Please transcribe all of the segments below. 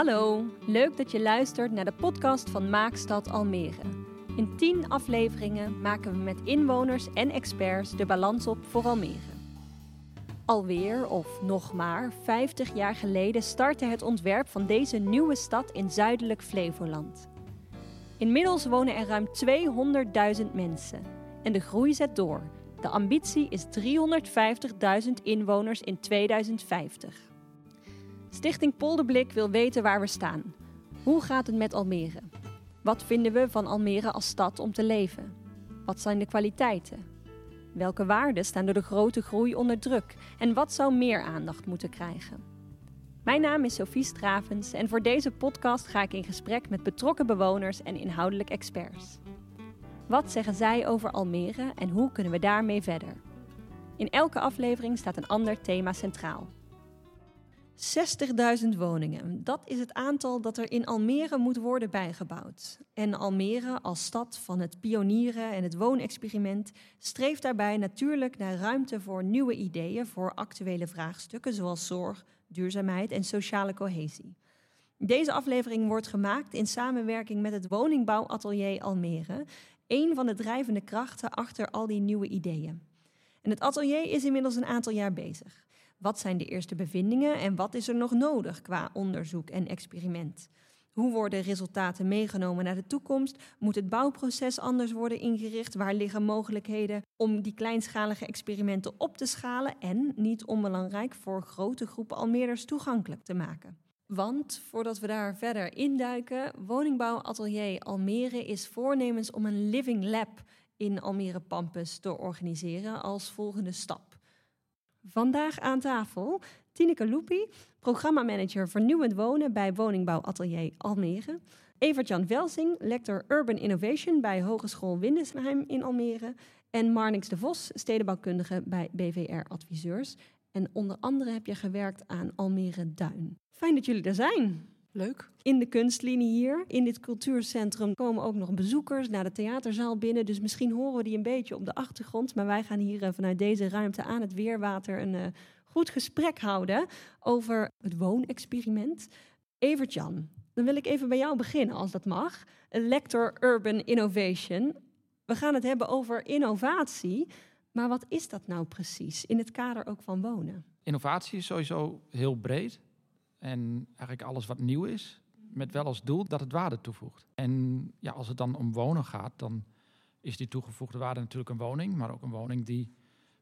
Hallo, leuk dat je luistert naar de podcast van Maakstad Almere. In 10 afleveringen maken we met inwoners en experts de balans op voor Almere. Alweer, of nog maar, 50 jaar geleden startte het ontwerp van deze nieuwe stad in zuidelijk Flevoland. Inmiddels wonen er ruim 200.000 mensen. En de groei zet door. De ambitie is 350.000 inwoners in 2050. Stichting Polderblik wil weten waar we staan. Hoe gaat het met Almere? Wat vinden we van Almere als stad om te leven? Wat zijn de kwaliteiten? Welke waarden staan door de grote groei onder druk? En wat zou meer aandacht moeten krijgen? Mijn naam is Sophie Stravens en voor deze podcast ga ik in gesprek met betrokken bewoners en inhoudelijk experts. Wat zeggen zij over Almere en hoe kunnen we daarmee verder? In elke aflevering staat een ander thema centraal. 60.000 woningen. Dat is het aantal dat er in Almere moet worden bijgebouwd. En Almere als stad van het pionieren en het woonexperiment streeft daarbij natuurlijk naar ruimte voor nieuwe ideeën voor actuele vraagstukken zoals zorg, duurzaamheid en sociale cohesie. Deze aflevering wordt gemaakt in samenwerking met het woningbouwatelier Almere, een van de drijvende krachten achter al die nieuwe ideeën. En het atelier is inmiddels een aantal jaar bezig. Wat zijn de eerste bevindingen en wat is er nog nodig qua onderzoek en experiment? Hoe worden resultaten meegenomen naar de toekomst? Moet het bouwproces anders worden ingericht? Waar liggen mogelijkheden om die kleinschalige experimenten op te schalen en, niet onbelangrijk, voor grote groepen Almeerders toegankelijk te maken? Want voordat we daar verder induiken, woningbouwatelier Almere is voornemens om een living lab in Almere Pampus te organiseren als volgende stap. Vandaag aan tafel Tineke Loepie, programmamanager vernieuwend wonen bij woningbouwatelier Almere. Evert-Jan Welsing, lector Urban Innovation bij Hogeschool Windesheim in Almere. En Marnix de Vos, stedenbouwkundige bij BVR Adviseurs. En onder andere heb je gewerkt aan Almere Duin. Fijn dat jullie er zijn. Leuk. In de kunstlinie hier, in dit cultuurcentrum, komen ook nog bezoekers naar de theaterzaal binnen. Dus misschien horen we die een beetje op de achtergrond. Maar wij gaan hier eh, vanuit deze ruimte aan het Weerwater een uh, goed gesprek houden over het woonexperiment. Evert-Jan, dan wil ik even bij jou beginnen, als dat mag. Lector Urban Innovation. We gaan het hebben over innovatie. Maar wat is dat nou precies in het kader ook van wonen? Innovatie is sowieso heel breed. En eigenlijk alles wat nieuw is, met wel als doel dat het waarde toevoegt. En ja, als het dan om wonen gaat, dan is die toegevoegde waarde natuurlijk een woning, maar ook een woning die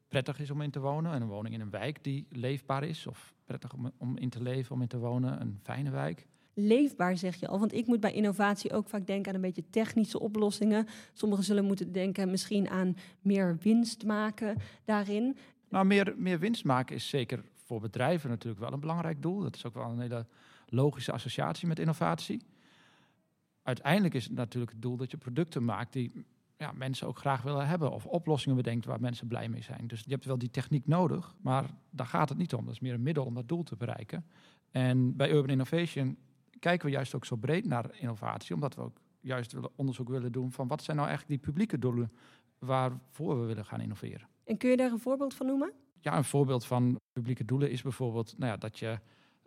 prettig is om in te wonen. En een woning in een wijk die leefbaar is, of prettig om, om in te leven, om in te wonen, een fijne wijk. Leefbaar zeg je al, want ik moet bij innovatie ook vaak denken aan een beetje technische oplossingen. Sommigen zullen moeten denken misschien aan meer winst maken daarin. Nou, meer, meer winst maken is zeker voor bedrijven natuurlijk wel een belangrijk doel. Dat is ook wel een hele logische associatie met innovatie. Uiteindelijk is het natuurlijk het doel dat je producten maakt die ja, mensen ook graag willen hebben. Of oplossingen bedenkt waar mensen blij mee zijn. Dus je hebt wel die techniek nodig, maar daar gaat het niet om. Dat is meer een middel om dat doel te bereiken. En bij Urban Innovation kijken we juist ook zo breed naar innovatie, omdat we ook juist onderzoek willen doen van wat zijn nou eigenlijk die publieke doelen waarvoor we willen gaan innoveren. En kun je daar een voorbeeld van noemen? Ja, een voorbeeld van publieke doelen is bijvoorbeeld nou ja, dat je,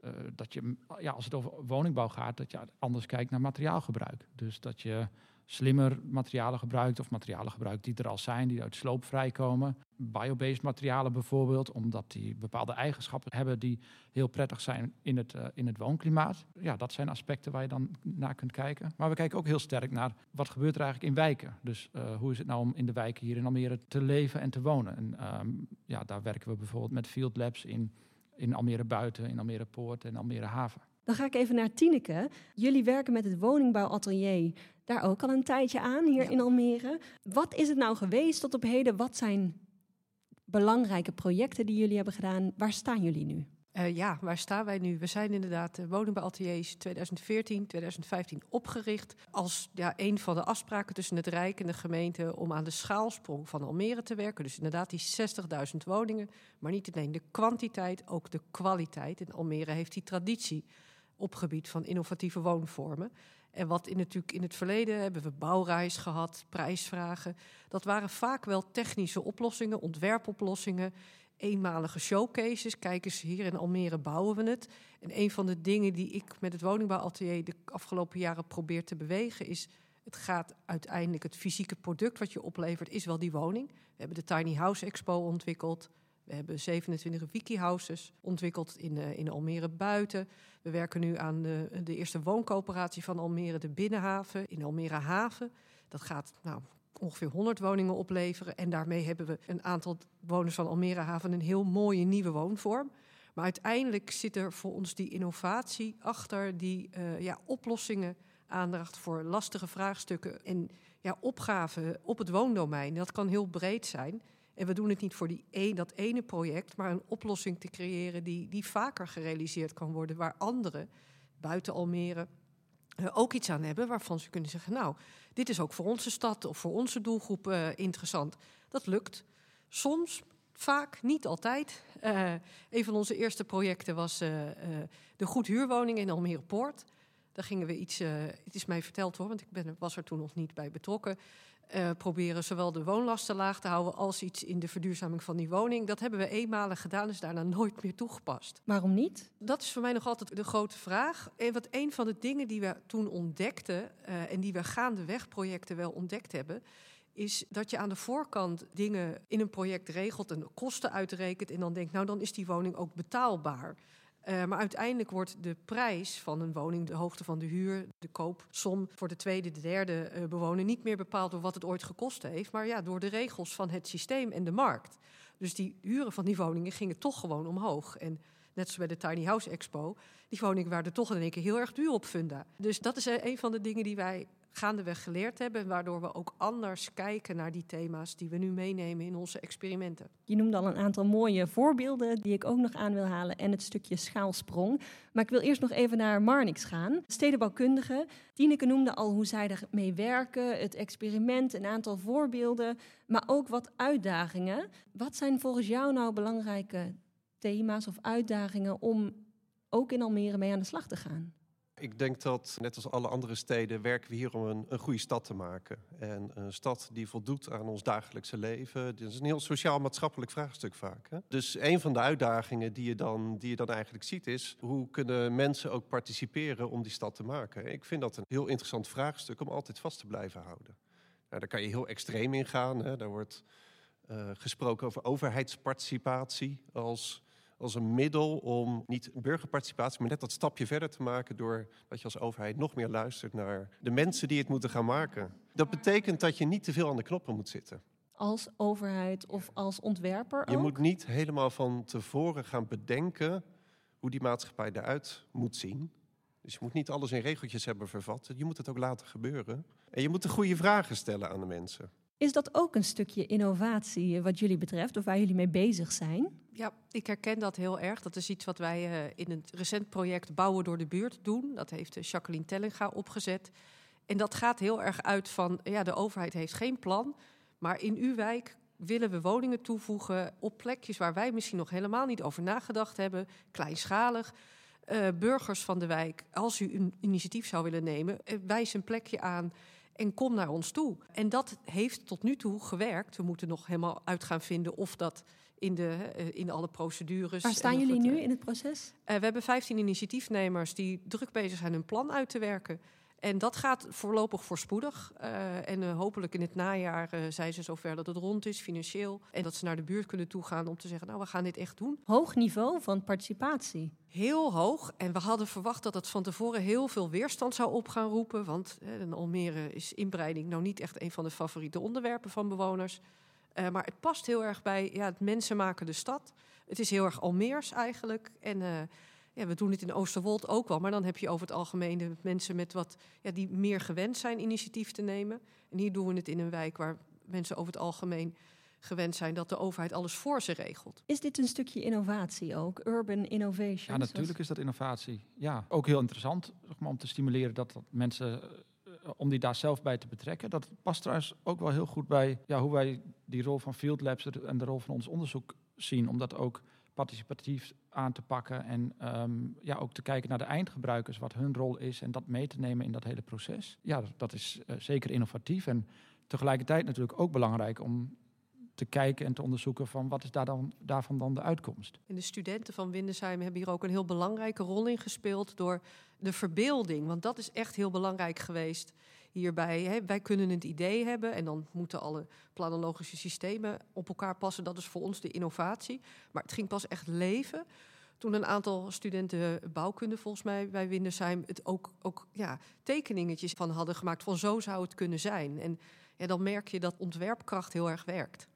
uh, dat je ja, als het over woningbouw gaat, dat je anders kijkt naar materiaalgebruik. Dus dat je slimmer materialen gebruikt of materialen gebruikt die er al zijn, die uit sloop vrijkomen. Biobased materialen bijvoorbeeld, omdat die bepaalde eigenschappen hebben die heel prettig zijn in het, uh, in het woonklimaat. Ja, dat zijn aspecten waar je dan naar kunt kijken. Maar we kijken ook heel sterk naar wat gebeurt er eigenlijk in wijken. Dus uh, hoe is het nou om in de wijken hier in Almere te leven en te wonen? En um, ja, daar werken we bijvoorbeeld met field labs in, in Almere Buiten, in Almere Poort en Almere Haven. Dan ga ik even naar Tineke. Jullie werken met het woningbouwatelier daar ook al een tijdje aan hier in Almere. Wat is het nou geweest tot op heden? Wat zijn belangrijke projecten die jullie hebben gedaan? Waar staan jullie nu? Uh, ja, waar staan wij nu? We zijn inderdaad de woningbouwateliers 2014, 2015 opgericht als ja, een van de afspraken tussen het Rijk en de gemeente om aan de schaalsprong van Almere te werken. Dus inderdaad die 60.000 woningen, maar niet alleen de kwantiteit, ook de kwaliteit. En Almere heeft die traditie op gebied van innovatieve woonvormen. En wat in, natuurlijk in het verleden hebben we bouwreis gehad, prijsvragen. Dat waren vaak wel technische oplossingen, ontwerpoplossingen. eenmalige showcases. Kijk eens, hier in Almere bouwen we het. En een van de dingen die ik met het woningbouwatelier de afgelopen jaren probeer te bewegen is... Het gaat uiteindelijk, het fysieke product wat je oplevert, is wel die woning. We hebben de Tiny House Expo ontwikkeld. We hebben 27 wikihouses ontwikkeld in, uh, in Almere buiten. We werken nu aan de, de, eerste wooncoöperatie van Almere, de Binnenhaven, in Almere Haven. Dat gaat nou, ongeveer 100 woningen opleveren. En daarmee hebben we een aantal woners van Almere Haven een heel mooie nieuwe woonvorm. Maar uiteindelijk zit er voor ons die innovatie achter, die uh, ja, oplossingen aandacht voor lastige vraagstukken en ja, opgaven op het woondomein. Dat kan heel breed zijn. En we doen het niet voor die een, dat ene project, maar een oplossing te creëren die, die vaker gerealiseerd kan worden, waar anderen buiten Almere uh, ook iets aan hebben waarvan ze kunnen zeggen: Nou, dit is ook voor onze stad of voor onze doelgroep uh, interessant. Dat lukt. Soms, vaak, niet altijd. Uh, een van onze eerste projecten was de goedhuurwoning in Almere Poort. Daar gingen we iets, het is mij verteld hoor, want ik ben, was er toen nog niet bij betrokken. Uh, proberen zowel de woonlasten laag te houden als iets in de verduurzaming van die woning. Dat hebben we eenmalig gedaan, is daarna nooit meer toegepast. Waarom niet? Dat is voor mij nog altijd de grote vraag. En wat een van de dingen die we toen ontdekten uh, en die we gaandeweg projecten wel ontdekt hebben, is dat je aan de voorkant dingen in een project regelt en kosten uitrekent en dan denkt, nou dan is die woning ook betaalbaar. Uh, maar uiteindelijk wordt de prijs van een woning, de hoogte van de huur, de koopsom voor de tweede, de derde uh, bewoner niet meer bepaald door wat het ooit gekost heeft, maar ja, door de regels van het systeem en de markt. Dus die huren van die woningen gingen toch gewoon omhoog. En net zoals bij de Tiny House Expo, die woningen waren toch in één keer heel erg duur op funda. Dus dat is een van de dingen die wij gaandeweg geleerd hebben. Waardoor we ook anders kijken naar die thema's die we nu meenemen in onze experimenten. Je noemde al een aantal mooie voorbeelden die ik ook nog aan wil halen. En het stukje schaalsprong. Maar ik wil eerst nog even naar Marnix gaan. Stedenbouwkundige. Tineke noemde al hoe zij ermee werken. Het experiment, een aantal voorbeelden. Maar ook wat uitdagingen. Wat zijn volgens jou nou belangrijke thema's of uitdagingen om ook in Almere mee aan de slag te gaan? Ik denk dat, net als alle andere steden, werken we hier om een, een goede stad te maken. En een stad die voldoet aan ons dagelijkse leven. Dit is een heel sociaal-maatschappelijk vraagstuk vaak. Hè? Dus een van de uitdagingen die je, dan, die je dan eigenlijk ziet is... hoe kunnen mensen ook participeren om die stad te maken? Ik vind dat een heel interessant vraagstuk om altijd vast te blijven houden. Nou, daar kan je heel extreem in gaan. Hè? Daar wordt uh, gesproken over overheidsparticipatie als als een middel om niet burgerparticipatie, maar net dat stapje verder te maken door dat je als overheid nog meer luistert naar de mensen die het moeten gaan maken. Dat betekent dat je niet te veel aan de knoppen moet zitten. Als overheid of als ontwerper Je ook? moet niet helemaal van tevoren gaan bedenken hoe die maatschappij eruit moet zien. Dus je moet niet alles in regeltjes hebben vervat. Je moet het ook laten gebeuren. En je moet de goede vragen stellen aan de mensen. Is dat ook een stukje innovatie wat jullie betreft, of waar jullie mee bezig zijn? Ja, ik herken dat heel erg. Dat is iets wat wij uh, in het recent project Bouwen door de Buurt doen. Dat heeft uh, Jacqueline Tellinga opgezet. En dat gaat heel erg uit van, ja, de overheid heeft geen plan. Maar in uw wijk willen we woningen toevoegen op plekjes waar wij misschien nog helemaal niet over nagedacht hebben. Kleinschalig. Burgers van de wijk, als u een initiatief zou willen nemen, wijs een plekje aan en kom naar ons toe. En dat heeft tot nu toe gewerkt. We moeten nog helemaal uit gaan vinden of dat in, de, uh, in alle procedures. Waar staan jullie nu in het proces? Uh, we hebben 15 initiatiefnemers die druk bezig zijn hun plan uit te werken. En dat gaat voorlopig voorspoedig. Uh, en uh, hopelijk in het najaar uh, zijn ze zover dat het rond is, financieel. En dat ze naar de buurt kunnen toegaan om te zeggen, nou, we gaan dit echt doen. Hoog niveau van participatie. Heel hoog. En we hadden verwacht dat het van tevoren heel veel weerstand zou op gaan roepen. Want in Almere is inbreiding nou niet echt een van de favoriete onderwerpen van bewoners. maar het past heel erg bij ja, het mensen maken de stad. Het is heel erg Almeers eigenlijk. En ja, we doen het in Oosterwold ook wel, maar dan heb je over het algemeen de mensen met wat, ja, die meer gewend zijn initiatief te nemen. En hier doen we het in een wijk waar mensen over het algemeen gewend zijn dat de overheid alles voor ze regelt. Is dit een stukje innovatie ook? Urban innovation? Ja, natuurlijk is dat innovatie. Ja, ook heel interessant zeg maar, om te stimuleren dat, dat mensen, uh, om die daar zelf bij te betrekken. Dat past trouwens ook wel heel goed bij ja, hoe wij die rol van Field Labs en de rol van ons onderzoek zien. Omdat ook participatief aan te pakken en um, ja, ook te kijken naar de eindgebruikers, wat hun rol is en dat mee te nemen in dat hele proces. Ja, dat is uh, zeker innovatief en tegelijkertijd natuurlijk ook belangrijk om te kijken en te onderzoeken van wat is daar dan, daarvan dan de uitkomst. En de studenten van Windesheim hebben hier ook een heel belangrijke rol in gespeeld door de verbeelding. Want dat is echt heel belangrijk geweest hierbij. Hè. Wij kunnen het idee hebben en dan moeten alle planologische systemen op elkaar passen. Dat is voor ons de innovatie. Maar het ging pas echt leven toen een aantal studenten bouwkunde volgens mij bij Windesheim het ook, ook ja, tekeningetjes van hadden gemaakt van zo zou het kunnen zijn. En ja, dan merk je dat ontwerpkracht heel erg werkt.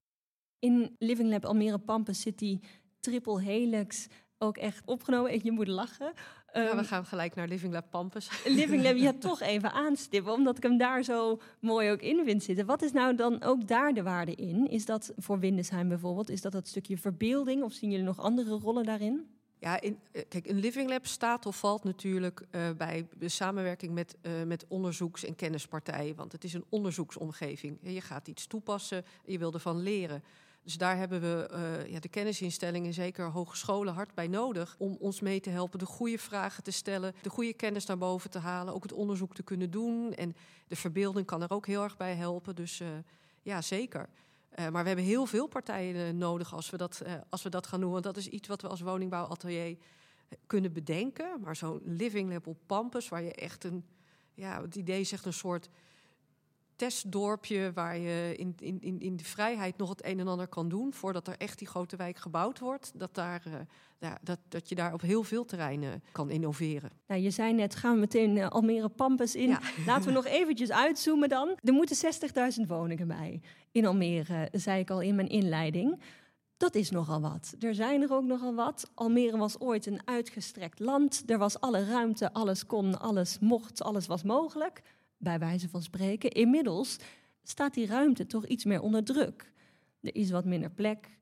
In Living Lab Almere Pampus zit die triple helix ook echt opgenomen. En je moet lachen. Ja, we gaan gelijk naar Living Lab Pampus. Living Lab, ja, toch even aanstippen, omdat ik hem daar zo mooi ook in vind zitten. Wat is nou dan ook daar de waarde in? Is dat voor Windesheim bijvoorbeeld, is dat dat stukje verbeelding of zien jullie nog andere rollen daarin? Ja, in, eh, kijk, een Living Lab staat of valt natuurlijk eh, bij de samenwerking met, eh, met onderzoeks- en kennispartijen. Want het is een onderzoeksomgeving. Je gaat iets toepassen, je wil ervan leren. Dus daar hebben we eh, ja, de kennisinstellingen, zeker hogescholen, hard bij nodig. Om ons mee te helpen de goede vragen te stellen, de goede kennis naar boven te halen, ook het onderzoek te kunnen doen. En de verbeelding kan er ook heel erg bij helpen. Dus eh, ja, zeker. Eh, maar we hebben heel veel partijen nodig als we, dat, als we dat gaan doen. Want dat is iets wat we als woningbouwatelier kunnen bedenken. Maar zo'n living lab op Pampus, waar je echt een... Ja, het idee echt een soort testdorpje... waar je in, in, in, in de vrijheid nog het een en ander kan doen... voordat er echt die grote wijk gebouwd wordt. Dat, daar, ja, dat, dat je daar op heel veel terreinen kan innoveren. Nou, je zei net, gaan we meteen eh, Almere Pampus in. Ja. Laten we nog eventjes uitzoomen dan. Er moeten 60.000 woningen bij in Almere, zei ik al in mijn inleiding. Dat is nogal wat. Er zijn er ook nogal wat. Almere was ooit een uitgestrekt land. Er was alle ruimte, alles kon, alles mocht, alles was mogelijk. Bij wijze van spreken. Inmiddels staat die ruimte toch iets meer onder druk. Er is wat minder plek.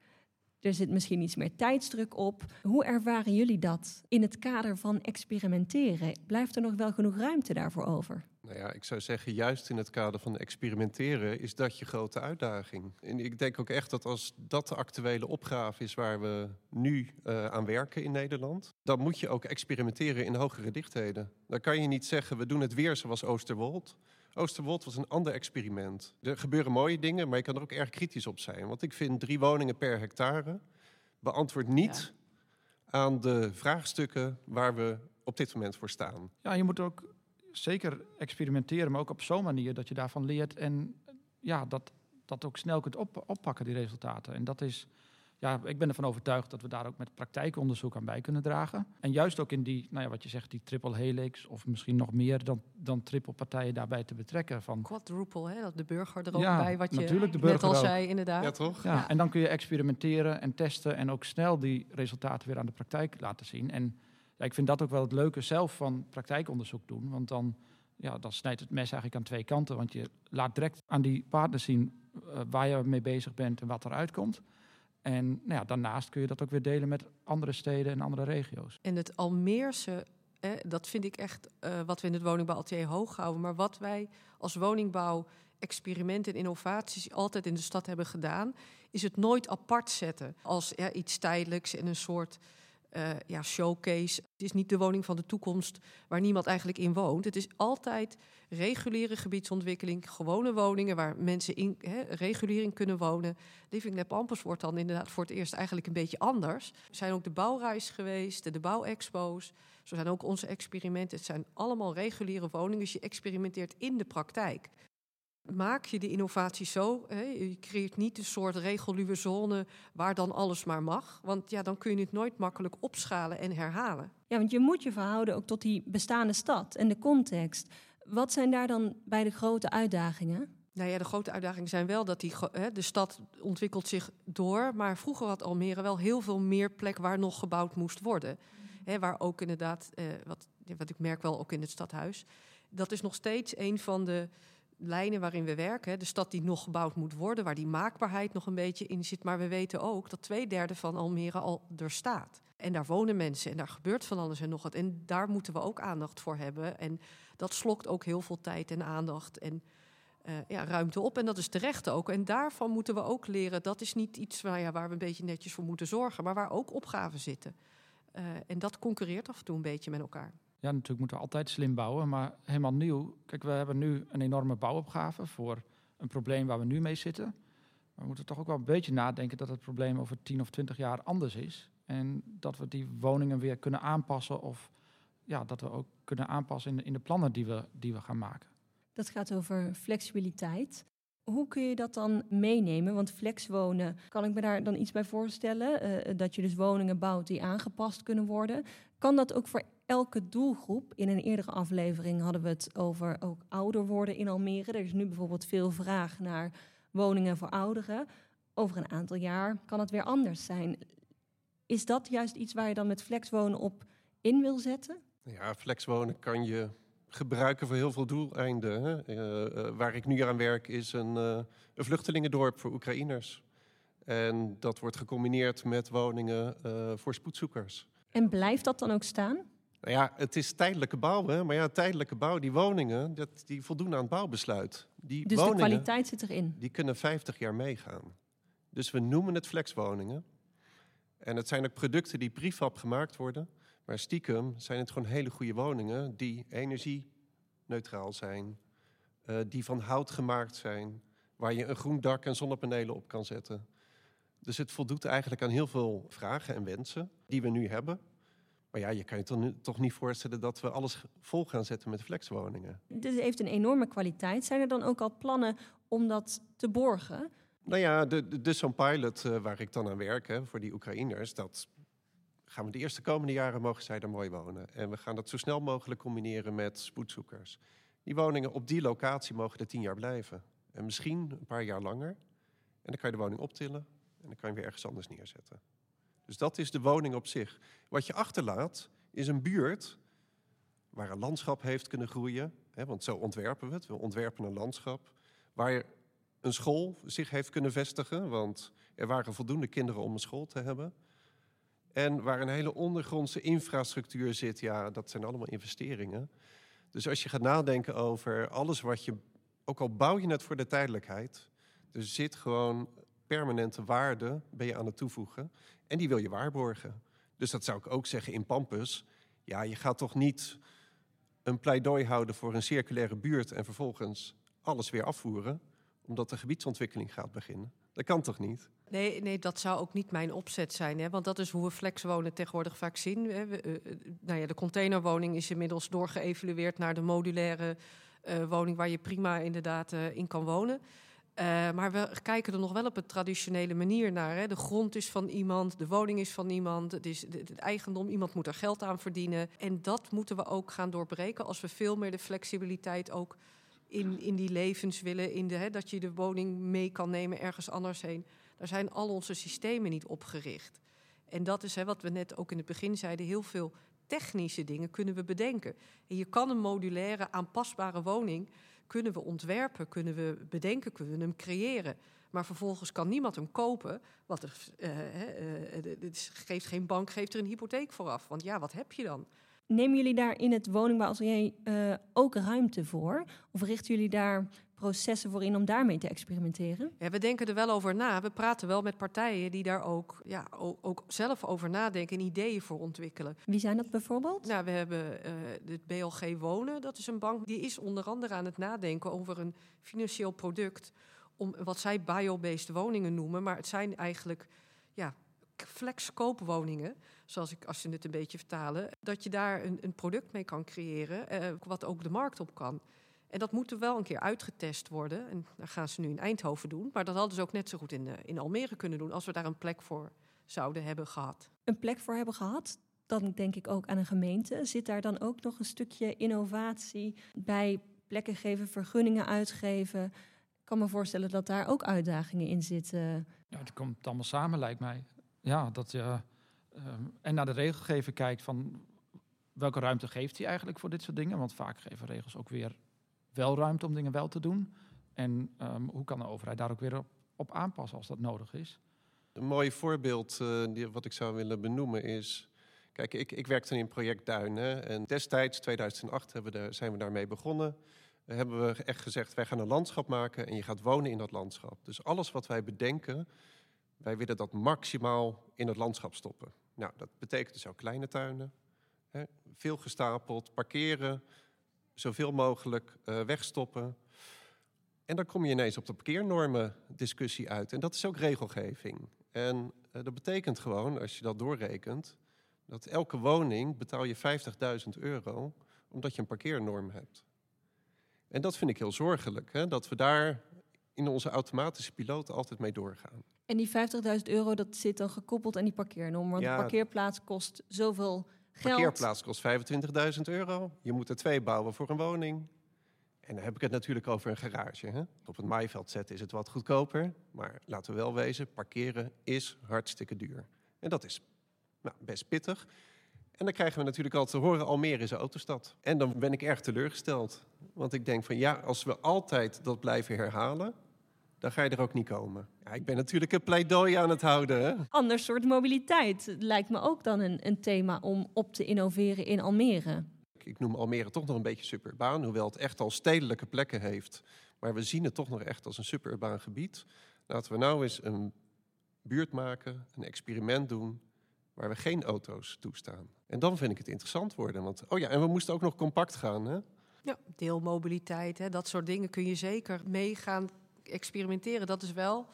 Er zit misschien iets meer tijdsdruk op. Hoe ervaren jullie dat in het kader van experimenteren? Blijft er nog wel genoeg ruimte daarvoor over? Nou ja, ik zou zeggen, juist in het kader van experimenteren is dat je grote uitdaging. En ik denk ook echt dat als dat de actuele opgave is waar we nu eh, aan werken in Nederland, dan moet je ook experimenteren in hogere dichtheden. Dan kan je niet zeggen, we doen het weer zoals Oosterwold. Oosterwold was een ander experiment. Er gebeuren mooie dingen, maar je kan er ook erg kritisch op zijn. Want ik vind drie woningen per hectare beantwoord niet aan de vraagstukken waar we op dit moment voor staan. Ja, je moet ook zeker experimenteren, maar ook op zo'n manier dat je daarvan leert en ja, dat, dat ook snel kunt op, oppakken, die resultaten. En dat is, ja, ik ben ervan overtuigd dat we daar ook met praktijkonderzoek aan bij kunnen dragen. En juist ook in die, nou ja, wat je zegt, die triple helix, of misschien nog meer dan, dan triple partijen daarbij te betrekken. Van, Quadruple, hè, dat de burger er ook Ja, bij, wat je natuurlijk, de net burger al ook. zei, inderdaad. Ja, toch? ja, Ja. En dan kun je experimenteren en testen en ook snel die resultaten weer aan de praktijk laten zien. En ja, ik vind dat ook wel het leuke zelf van praktijkonderzoek doen, want dan, ja, dan snijdt het mes eigenlijk aan twee kanten. Want je laat direct aan die partners zien eh, waar je mee bezig bent en wat eruit komt. En nou ja, daarnaast kun je dat ook weer delen met andere steden en andere regio's. En het Almeerse, dat vind ik echt eh, wat we in het woningbouwatelier hoog houden. Maar wat wij als woningbouw experimenten en innovaties altijd in de stad hebben gedaan, is het nooit apart zetten als ja, iets tijdelijks en een soort eh, ja, showcase. Het is niet de woning van de toekomst waar niemand eigenlijk in woont. Het is altijd reguliere gebiedsontwikkeling, gewone woningen waar mensen in hè, regulier in kunnen wonen. Living Lab Ampers wordt dan inderdaad voor het eerst eigenlijk een beetje anders. Er zijn ook de bouwreis geweest, de bouwexpo's. Zo zijn ook onze experimenten. Het zijn allemaal reguliere woningen, dus je experimenteert in de praktijk. Maak je de innovatie zo, hè, je creëert niet een soort reguliere zone waar dan alles maar mag. Want ja, dan kun je het nooit makkelijk opschalen en herhalen. Ja, want je moet je verhouden ook tot die bestaande stad en de context. Wat zijn daar dan bij de grote uitdagingen? Nou ja, de grote uitdagingen zijn wel dat die, hè, de stad ontwikkelt zich door. Maar vroeger had Almere wel heel veel meer plek waar nog gebouwd moest worden. Hè, waar ook inderdaad, eh, wat, wat ik merk wel ook in het stadhuis. Dat is nog steeds een van de lijnen waarin we werken. De stad die nog gebouwd moet worden, waar die maakbaarheid nog een beetje in zit. Maar we weten ook dat twee derde van Almere al er staat. En daar wonen mensen en daar gebeurt van alles en nog wat. En daar moeten we ook aandacht voor hebben. En dat slokt ook heel veel tijd en aandacht en eh, ja, ruimte op. En dat is terecht ook. En daarvan moeten we ook leren. Dat is niet iets waar, ja, waar we een beetje netjes voor moeten zorgen, maar waar ook opgaven zitten. Eh, en dat concurreert af en toe een beetje met elkaar. Ja, natuurlijk moeten we altijd slim bouwen, maar helemaal nieuw. Kijk, we hebben nu een enorme bouwopgave voor een probleem waar we nu mee zitten. Maar we moeten toch ook wel een beetje nadenken dat het probleem over 10 of 20 jaar anders is. En dat we die woningen weer kunnen aanpassen of ja, dat we ook kunnen aanpassen in de, in de plannen die we, die we gaan maken. Dat gaat over flexibiliteit. Hoe kun je dat dan meenemen? Want flexwonen, kan ik me daar dan iets bij voorstellen? Uh, dat je dus woningen bouwt die aangepast kunnen worden. Kan dat ook voor elke doelgroep? In een eerdere aflevering hadden we het over ook ouder worden in Almere. Er is nu bijvoorbeeld veel vraag naar woningen voor ouderen. Over een aantal jaar kan het weer anders zijn. Is dat juist iets waar je dan met flexwonen op in wil zetten? Ja, flexwonen kan je gebruiken voor heel veel doeleinden. Hè? Uh, uh, waar ik nu aan werk is een, uh, een vluchtelingendorp voor Oekraïners. En dat wordt gecombineerd met woningen voor spoedzoekers. En blijft dat dan ook staan? Nou ja, het is tijdelijke bouw, hè? maar ja, tijdelijke bouw, die woningen, dat, die voldoen aan het bouwbesluit. Die dus woningen, de kwaliteit zit erin? Die kunnen 50 jaar meegaan. Dus we noemen het flexwoningen. En het zijn ook producten die prefab gemaakt worden. Maar stiekem zijn het gewoon hele goede woningen die energie-neutraal zijn, uh, die van hout gemaakt zijn, waar je een groen dak en zonnepanelen op kan zetten. Dus het voldoet eigenlijk aan heel veel vragen en wensen die we nu hebben. Maar ja, je kan je toch, toch niet voorstellen dat we alles vol gaan zetten met flexwoningen. Dit heeft een enorme kwaliteit. Zijn er dan ook al plannen om dat te borgen? Nou ja, dus zo'n pilot uh, waar ik dan aan werk hè, voor die Oekraïners, dat gaan we de eerste komende jaren mogen zij daar mooi wonen. En we gaan dat zo snel mogelijk combineren met spoedzoekers. Die woningen op die locatie mogen er tien jaar blijven. En misschien een paar jaar langer. En dan kan je de woning optillen en dan kan je weer ergens anders neerzetten. Dus dat is de woning op zich. Wat je achterlaat is een buurt waar een landschap heeft kunnen groeien. Hè, want zo ontwerpen we het. We ontwerpen een landschap waar een school zich heeft kunnen vestigen. Want er waren voldoende kinderen om een school te hebben. En waar een hele ondergrondse infrastructuur zit, ja, dat zijn allemaal investeringen. Dus als je gaat nadenken over alles wat je, ook al bouw je het voor de tijdelijkheid, er zit gewoon permanente waarde ben je aan het toevoegen. En die wil je waarborgen. Dus dat zou ik ook zeggen in Pampus. Ja, je gaat toch niet een pleidooi houden voor een circulaire buurt en vervolgens alles weer afvoeren, omdat de gebiedsontwikkeling gaat beginnen. Dat kan toch niet? Nee, nee, dat zou ook niet mijn opzet zijn. Hè? Want dat is hoe we flexwonen tegenwoordig vaak zien. Hè? We, uh, nou ja, de containerwoning is inmiddels doorgeëvalueerd naar de modulaire uh, woning waar je prima inderdaad uh, in kan wonen. Maar we kijken er nog wel op een traditionele manier naar. Hè? De grond is van iemand, de woning is van iemand, het is het eigendom, iemand moet er geld aan verdienen. En dat moeten we ook gaan doorbreken als we veel meer de flexibiliteit ook in, in die levens willen. In de, hè, dat je de woning mee kan nemen ergens anders heen. Daar zijn al onze systemen niet op gericht. En dat is hè, wat we net ook in het begin zeiden, heel veel technische dingen kunnen we bedenken. En je kan een modulaire, aanpasbare woning kunnen we ontwerpen, kunnen we bedenken, kunnen we hem creëren. Maar vervolgens kan niemand hem kopen. Wat er, uh, het geeft geen bank, geeft er een hypotheek vooraf. Want ja, wat heb je dan? Nemen jullie daar in het woningbouwatelier uh, ook ruimte voor? Of richten jullie daar processen voor in om daarmee te experimenteren? Ja, we denken er wel over na. We praten wel met partijen die daar ook, ja, ook zelf over nadenken en ideeën voor ontwikkelen. Wie zijn dat bijvoorbeeld? Nou, we hebben uh, het BLG Wonen. Dat is een bank die is onder andere aan het nadenken over een financieel product. Om wat zij biobased woningen noemen. Maar het zijn eigenlijk ja, flex koopwoningen, zoals ik als je het een beetje vertalen, dat je daar een, een product mee kan creëren, eh, wat ook de markt op kan. En dat moet er wel een keer uitgetest worden. En dat gaan ze nu in Eindhoven doen. Maar dat hadden ze ook net zo goed in, uh, in Almere kunnen doen, als we daar een plek voor zouden hebben gehad. Een plek voor hebben gehad? Dan denk ik ook aan een gemeente. Zit daar dan ook nog een stukje innovatie bij plekken geven, vergunningen uitgeven? Ik kan me voorstellen dat daar ook uitdagingen in zitten. Ja, het komt allemaal samen, lijkt mij ja, dat je uh, en naar de regelgever kijkt van welke ruimte geeft hij eigenlijk voor dit soort dingen? Want vaak geven regels ook weer wel ruimte om dingen wel te doen. En um, hoe kan de overheid daar ook weer op, aanpassen als dat nodig is? Een mooi voorbeeld uh, die, wat ik zou willen benoemen is. Kijk, ik, ik werkte in project Duinen. En destijds, 2008, hebben we zijn we daarmee begonnen. Hebben we echt gezegd: wij gaan een landschap maken en je gaat wonen in dat landschap. Dus alles wat wij bedenken, wij willen dat maximaal in het landschap stoppen. Nou, dat betekent dus ook kleine tuinen. Hè, veel gestapeld, parkeren, zoveel mogelijk uh, wegstoppen. En dan kom je ineens op de parkeernormen discussie uit. En dat is ook regelgeving. En uh, dat betekent gewoon, als je dat doorrekent, dat elke woning betaal je 50.000 euro omdat je een parkeernorm hebt. En dat vind ik heel zorgelijk, hè? dat we daar in onze automatische piloot altijd mee doorgaan. En die 50.000 euro, dat zit dan gekoppeld aan die parkeernorm. Want Ja. de parkeerplaats kost zoveel geld. parkeerplaats kost 25.000 euro. Je moet er twee bouwen voor een woning. En dan heb ik het natuurlijk over een garage. Hè? Op het maaiveld zetten is het wat goedkoper. Maar laten we wel wezen, parkeren is hartstikke duur. En dat is nou, best pittig. En dan krijgen we natuurlijk altijd te horen, Almere is een autostad. En dan ben ik erg teleurgesteld. Want ik denk van ja, als we altijd dat blijven herhalen... dan ga je er ook niet komen. Ja, ik ben natuurlijk een pleidooi aan het houden. Hè? Ander soort mobiliteit Het lijkt me ook dan een, een thema om op te innoveren in Almere. ik noem Almere toch nog een beetje suburbaan, hoewel het echt al stedelijke plekken heeft. Maar we zien het toch nog echt als een suburbaan gebied. Laten we nou eens een buurt maken, een experiment doen, waar we geen auto's toestaan. En dan vind ik het interessant worden. Want, oh ja, en we moesten ook nog compact gaan. Hè? Ja, deelmobiliteit, hè, dat soort dingen kun je zeker mee gaan experimenteren. Dat is wel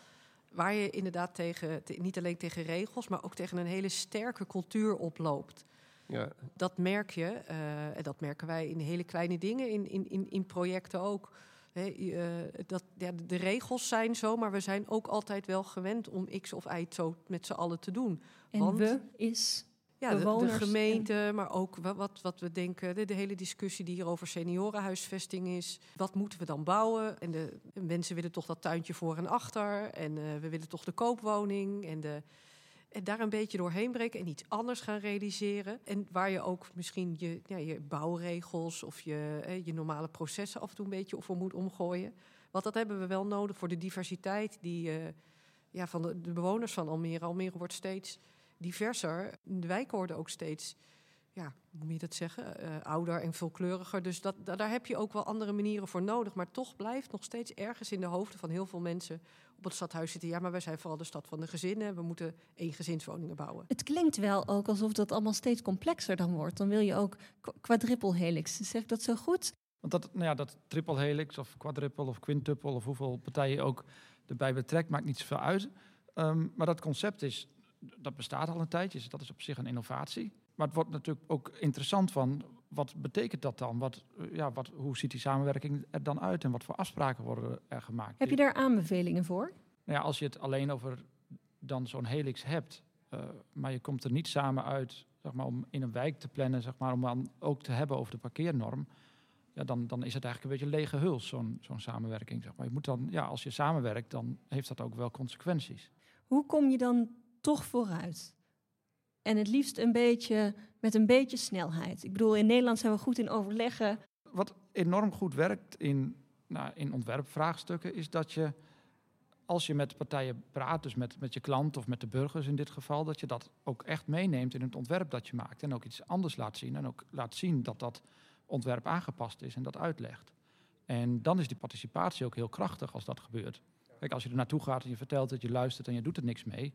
waar je inderdaad tegen, te- niet alleen tegen regels, maar ook tegen een hele sterke cultuur oploopt. Ja, Dat merk je, eh, en dat merken wij in hele kleine dingen, in, in, in, in projecten ook. Hè, eh, dat, ja, de regels zijn zo, maar we zijn ook altijd wel gewend om X of Y zo met z'n allen te doen. En Want- we is... Ja, de, de Bewoners gemeente, maar ook wa- wat, wat we denken, de, de hele discussie die hier over seniorenhuisvesting is. Wat moeten we dan bouwen? En de en mensen willen toch dat tuintje voor en achter. En eh, we willen toch de koopwoning. En, de, en daar een beetje doorheen breken en iets anders gaan realiseren. En waar je ook misschien je, ja, je bouwregels of je, eh, je normale processen af en toe een beetje voor moet omgooien. Want dat hebben we wel nodig voor de diversiteit die, eh, ja, van de, de bewoners van Almere. Almere wordt steeds diverser. De wijken worden ook steeds, ja, hoe moet je dat zeggen, eh, ouder en veelkleuriger. Dus dat, da- daar heb je ook wel andere manieren voor nodig. Maar toch blijft nog steeds ergens in de hoofden van heel veel mensen op het stadhuis zitten. Ja, maar wij zijn vooral de stad van de gezinnen. We moeten één gezinswoningen bouwen. Het klinkt wel ook alsof dat allemaal steeds complexer dan wordt. Dan wil je ook qu- quadruple helix. Zeg ik dat zo goed? Want dat, nou ja, dat triple helix of quadruple of quintuple of hoeveel partijen je ook erbij betrekt, maakt niet zoveel uit. Ehm, maar dat concept is, dat bestaat al een tijdje, dus dat is op zich een innovatie. Maar het wordt natuurlijk ook interessant van, wat betekent dat dan? Wat, eh, ja, wat, hoe ziet die samenwerking er dan uit en wat voor afspraken worden er gemaakt? Heb je daar aanbevelingen voor? Nou ja, als je het alleen over dan zo'n helix hebt, eh, maar je komt er niet samen uit zeg maar, om in een wijk te plannen, zeg maar, om dan ook te hebben over de parkeernorm, ja, dan, dan is het eigenlijk een beetje lege huls, zo'n zo'n samenwerking. Zeg maar. je moet dan, ja, als je samenwerkt, dan heeft dat ook wel consequenties. Hoe kom je dan toch vooruit? En het liefst een beetje met een beetje snelheid. Ik bedoel, in Nederland zijn we goed in overleggen. Wat enorm goed werkt in, nou, in ontwerpvraagstukken, is dat je, als je met partijen praat, dus met, met je klant of met de burgers in dit geval, dat je dat ook echt meeneemt in het ontwerp dat je maakt. En ook iets anders laat zien. En ook laat zien dat dat ontwerp aangepast is en dat uitlegt. En dan is die participatie ook heel krachtig als dat gebeurt. Kijk, als je er naartoe gaat en je vertelt het, je luistert en je doet er niks mee,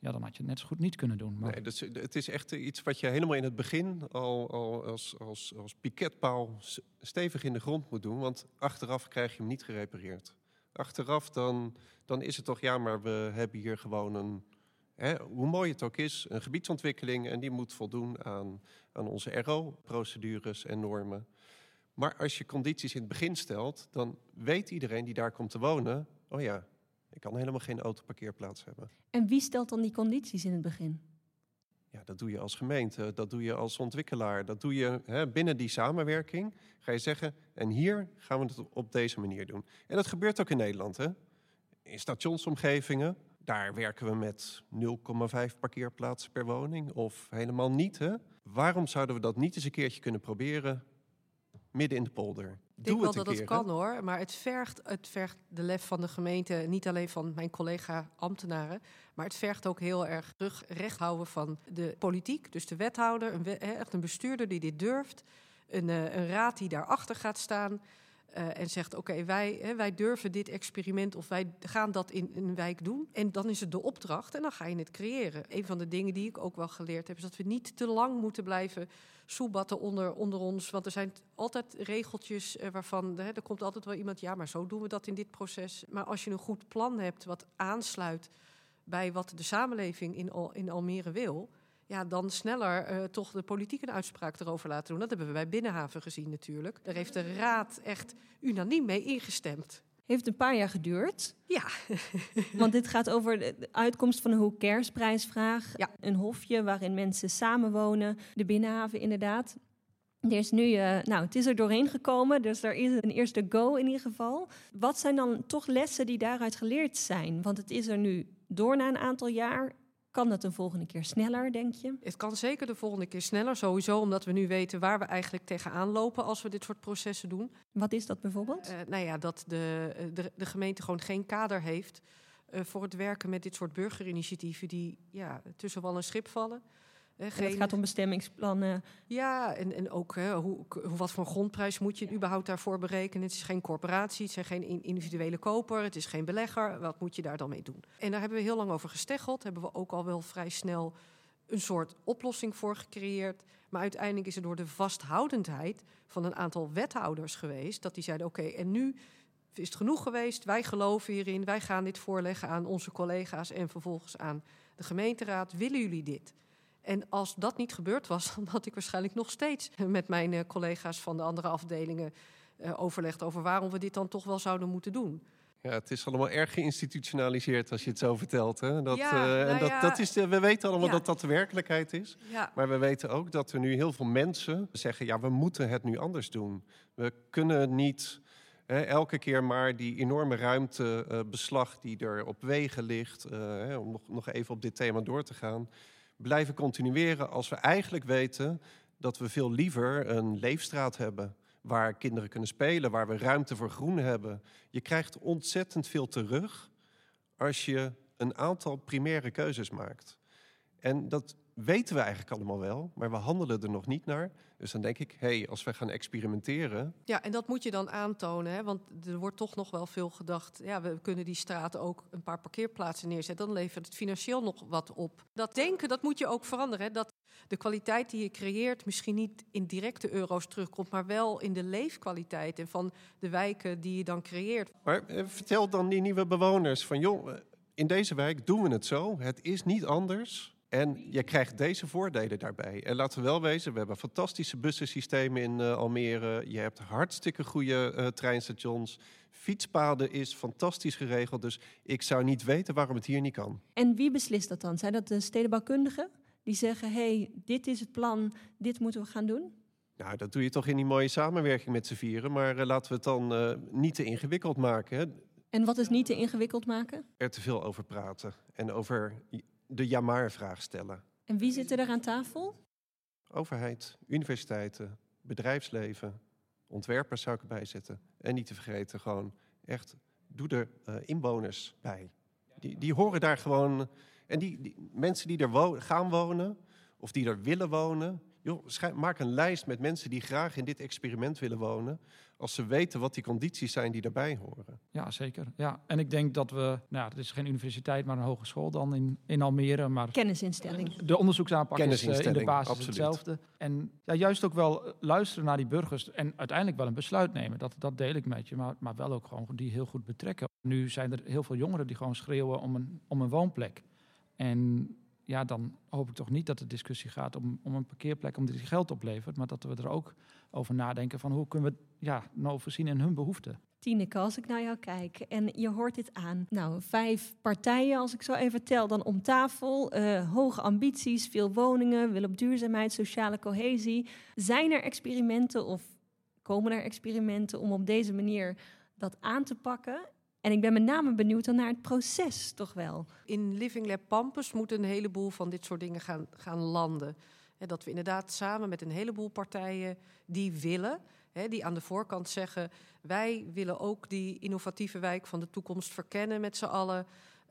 ja, dan had je het net zo goed niet kunnen doen. Maar Nee, het is echt iets wat je helemaal in het begin al, al als, als, als piketpaal stevig in de grond moet doen. Want achteraf krijg je hem niet gerepareerd. Achteraf dan, dan is het toch, ja, maar we hebben hier gewoon een, hè, hoe mooi het ook is, een gebiedsontwikkeling. En die moet voldoen aan, aan onze RO-procedures en normen. Maar als je condities in het begin stelt, dan weet iedereen die daar komt te wonen, oh ja, ik kan helemaal geen autoparkeerplaats hebben. En wie stelt dan die condities in het begin? Ja, dat doe je als gemeente, dat doe je als ontwikkelaar, dat doe je hè, binnen die samenwerking. Ga je zeggen, en hier gaan we het op deze manier doen. En dat gebeurt ook in Nederland. Hè? In stationsomgevingen, daar werken we met 0,5 parkeerplaatsen per woning of helemaal niet. Hè? Waarom zouden we dat niet eens een keertje kunnen proberen midden in de polder? Ik denk wel dat hè? kan hoor, maar het vergt, het vergt de lef van de gemeente, niet alleen van mijn collega-ambtenaren, maar het vergt ook heel erg terug recht houden van de politiek, dus de wethouder, een echt een bestuurder die dit durft, een, eh, een raad die daarachter gaat staan. Uh, en zegt: Oké, wij, wij durven dit experiment of wij gaan dat in, een wijk doen. En dan is het de opdracht en dan ga je het creëren. Een van de dingen die ik ook wel geleerd heb, is dat we niet te lang moeten blijven soebatten onder, onder ons. Want er zijn altijd regeltjes uh, waarvan hè, er komt altijd wel iemand. Ja, maar zo doen we dat in dit proces. Maar als je een goed plan hebt wat aansluit bij wat de samenleving in, Al, in Almere wil ja, dan sneller uh, toch de politiek een uitspraak erover laten doen. Dat hebben we bij Binnenhaven gezien natuurlijk. Daar heeft de raad echt unaniem mee ingestemd. Heeft een paar jaar geduurd. Ja. Want dit gaat over de uitkomst van een Who Cares prijsvraag. Ja. Een hofje waarin mensen samenwonen. De Binnenhaven inderdaad. Er is nu, uh, nou, het is er doorheen gekomen, dus er is een eerste go in ieder geval. Wat zijn dan toch lessen die daaruit geleerd zijn? Want het is er nu door na een aantal jaar. Kan dat de volgende keer sneller, denk je? Het kan zeker de volgende keer sneller, sowieso omdat we nu weten waar we eigenlijk tegenaan lopen als we dit soort processen doen. Wat is dat bijvoorbeeld? Uh, nou ja, dat de, de, de, gemeente gewoon geen kader heeft uh, voor het werken met dit soort burgerinitiatieven die ja, tussen wal en schip vallen. Geen... Het gaat om bestemmingsplannen. Ja, en, en ook hè, hoe, wat voor grondprijs moet je überhaupt daarvoor berekenen. Het is geen corporatie, het is geen individuele koper, het is geen belegger. Wat moet je daar dan mee doen? En daar hebben we heel lang over gesteggeld. Hebben we ook al wel vrij snel een soort oplossing voor gecreëerd. Maar uiteindelijk is er door de vasthoudendheid van een aantal wethouders geweest... dat die zeiden, oké, okay, en nu is het genoeg geweest. Wij geloven hierin, wij gaan dit voorleggen aan onze collega's... en vervolgens aan de gemeenteraad. Willen jullie dit? En als dat niet gebeurd was, dan had ik waarschijnlijk nog steeds met mijn uh, collega's van de andere afdelingen uh, overlegd over waarom we dit dan toch wel zouden moeten doen. Ja, het is allemaal erg geïnstitutionaliseerd als je het zo vertelt. Hè? Dat, ja, uh, nou en dat, ja, dat is de, we weten allemaal ja. dat dat de werkelijkheid is. Ja. Maar we weten ook dat er nu heel veel mensen zeggen... ja, we moeten het nu anders doen. We kunnen niet hè, elke keer maar die enorme ruimtebeslag... die er op wegen ligt, hè, om nog, nog even op dit thema door te gaan blijven continueren als we eigenlijk weten dat we veel liever een leefstraat hebben waar kinderen kunnen spelen, waar we ruimte voor groen hebben. Je krijgt ontzettend veel terug als je een aantal primaire keuzes maakt. En dat weten we eigenlijk allemaal wel, maar we handelen er nog niet naar. Dus dan denk ik, hé, hey, als we gaan experimenteren. Ja, en dat moet je dan aantonen, hè? want er wordt toch nog wel veel gedacht. Ja, we kunnen die straten ook een paar parkeerplaatsen neerzetten. Dan levert het financieel nog wat op. Dat denken, dat moet je ook veranderen. Hè? Dat de kwaliteit die je creëert misschien niet in directe euro's terugkomt, maar wel in de leefkwaliteit en van de wijken die je dan creëert. Maar eh, vertel dan die nieuwe bewoners van, joh, in deze wijk doen we het zo. Het is niet anders. En je krijgt deze voordelen daarbij. En laten we wel wezen, we hebben fantastische bussensystemen in uh, Almere. Je hebt hartstikke goede uh, treinstations. Fietspaden is fantastisch geregeld. Dus ik zou niet weten waarom het hier niet kan. En wie beslist dat dan? Zijn dat de stedenbouwkundigen? Die zeggen, hey, dit is het plan, dit moeten we gaan doen? Nou, dat doe je toch in die mooie samenwerking met z'n vieren. Maar uh, laten we het dan niet te ingewikkeld maken. Hè? En wat is niet te ingewikkeld maken? Er te veel over praten. En over de ja-maar-vraag stellen. En wie zit er aan tafel? Overheid, universiteiten, bedrijfsleven, ontwerpers zou ik erbij zetten. En niet te vergeten, gewoon echt, doe er uh, inwoners bij. Die, die horen daar gewoon... En die, die mensen die er wo gaan wonen, of die er willen wonen... Joh, maak een lijst met mensen die graag in dit experiment willen wonen. Als ze weten wat die condities zijn die daarbij horen. Ja, zeker. Ja, en ik denk dat we, nou, het is geen universiteit, maar een hogeschool dan in, in Almere. Maar Kennisinstelling. De onderzoeksaanpak is uh, in de basis absoluut. hetzelfde. En ja, juist ook wel luisteren naar die burgers en uiteindelijk wel een besluit nemen. Dat, dat deel ik met je, maar, maar wel ook gewoon die heel goed betrekken. Nu zijn er heel veel jongeren die gewoon schreeuwen om een, om een woonplek. En ja, dan hoop ik toch niet dat de discussie gaat om, om een parkeerplek, om die geld oplevert, maar dat we er ook over nadenken van hoe kunnen we ja, nou voorzien in hun behoeften. Tineke, als ik naar jou kijk en je hoort dit aan. Nou, vijf partijen, als ik zo even tel, dan om tafel. Uh, hoge ambities, veel woningen, wil op duurzaamheid, sociale cohesie. Zijn er experimenten of komen er experimenten om op deze manier dat aan te pakken? En ik ben met name benieuwd dan naar het proces toch wel. In Living Lab Pampus moeten een heleboel van dit soort dingen gaan, gaan landen. Dat we inderdaad samen met een heleboel partijen die willen, die aan de voorkant zeggen: wij willen ook die innovatieve wijk van de toekomst verkennen met z'n allen.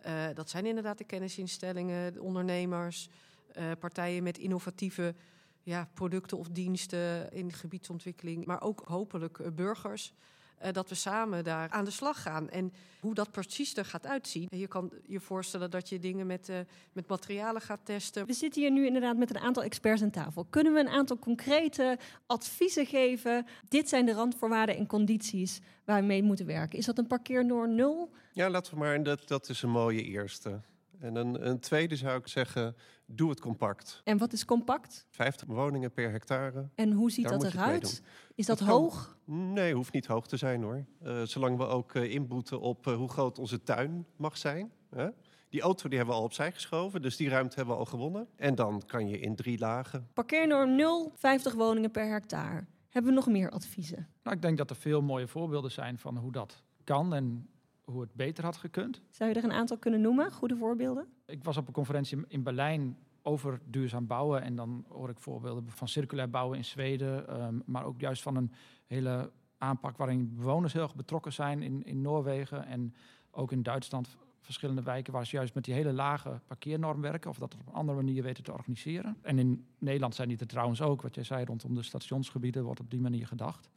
Uh, dat zijn inderdaad de kennisinstellingen, de ondernemers, uh, partijen met innovatieve ja, producten of diensten in gebiedsontwikkeling, maar ook hopelijk uh, burgers. Eh, dat we samen daar aan de slag gaan. En hoe dat precies er gaat uitzien. Je kan je voorstellen dat je dingen met, uh, met materialen gaat testen. We zitten hier nu inderdaad met een aantal experts aan tafel. Kunnen we een aantal concrete adviezen geven? Dit zijn de randvoorwaarden en condities waar we mee moeten werken. Is dat een parkeernorm nul? Ja, laten we maar. Dat, dat is een mooie eerste. En een, een, tweede zou ik zeggen, doe het compact. En wat is compact? 50 woningen per hectare. En hoe ziet dat eruit? Is dat, hoog? nee, hoeft niet hoog te zijn hoor. Uh, zolang we ook uh, inboeten op uh, hoe groot onze tuin mag zijn. Hè? Die auto die hebben we al opzij geschoven, dus die ruimte hebben we al gewonnen. En dan kan je in drie lagen. Parkeernorm 0, 50 woningen per hectare. Hebben we nog meer adviezen? Nou, ik denk dat er veel mooie voorbeelden zijn van hoe dat kan en hoe het beter had gekund. Zou je er een aantal kunnen noemen, goede voorbeelden? Ik was op een conferentie in Berlijn over duurzaam bouwen. En dan hoor ik voorbeelden van circulair bouwen in Zweden. Um, maar ook juist van een hele aanpak waarin bewoners heel erg betrokken zijn in, in Noorwegen. En ook in Duitsland verschillende wijken waar ze juist met die hele lage parkeernorm werken. Of dat op een andere manier weten te organiseren. En in Nederland zijn die er trouwens ook. Wat jij zei rondom de stationsgebieden wordt op die manier gedacht.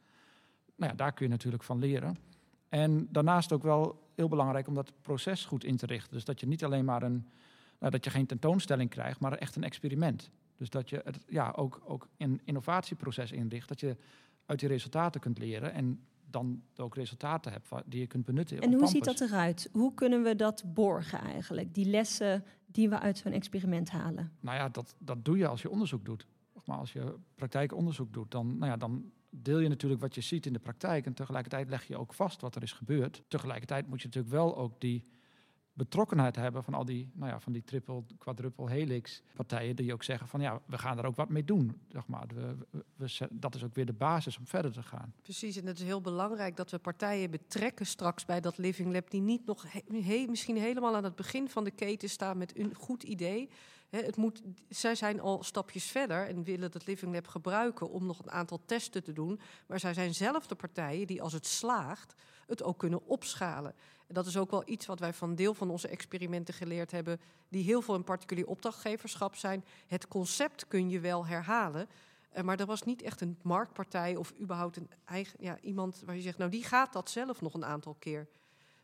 Nou ja, daar kun je natuurlijk van leren. En daarnaast ook wel heel belangrijk om dat proces goed in te richten. Dus dat je niet alleen maar een, nou, dat je geen tentoonstelling krijgt, maar echt een experiment. Dus dat je het ja, ook, ook een innovatieproces inricht. Dat je uit die resultaten kunt leren en dan ook resultaten hebt die je kunt benutten. En hoe ziet dat eruit? Hoe kunnen we dat borgen eigenlijk? Die lessen die we uit zo'n experiment halen? Nou ja, dat, dat doe je als je onderzoek doet. Maar als je praktijkonderzoek doet, dan, nou ja, dan deel je natuurlijk wat je ziet in de praktijk en tegelijkertijd leg je ook vast wat er is gebeurd. Tegelijkertijd moet je natuurlijk wel ook die betrokkenheid hebben van al die, nou ja, van die triple, quadruple helix partijen die ook zeggen van ja, we gaan er ook wat mee doen. Zeg maar. We, we, dat is ook weer de basis om verder te gaan. Precies, en het is heel belangrijk dat we partijen betrekken straks bij dat Living Lab die niet nog misschien helemaal aan het begin van de keten staan met een goed idee. Het moet, zij zijn al stapjes verder en willen het Living Lab gebruiken om nog een aantal testen te doen. Maar zij zijn zelf de partijen die als het slaagt, het ook kunnen opschalen dat is ook wel iets wat wij van deel van onze experimenten geleerd hebben, die heel veel in particulier opdrachtgeverschap zijn. Het concept kun je wel herhalen. Eh, maar er was niet echt een marktpartij of überhaupt een eigen, ja, iemand waar je zegt, nou die gaat dat zelf nog een aantal keer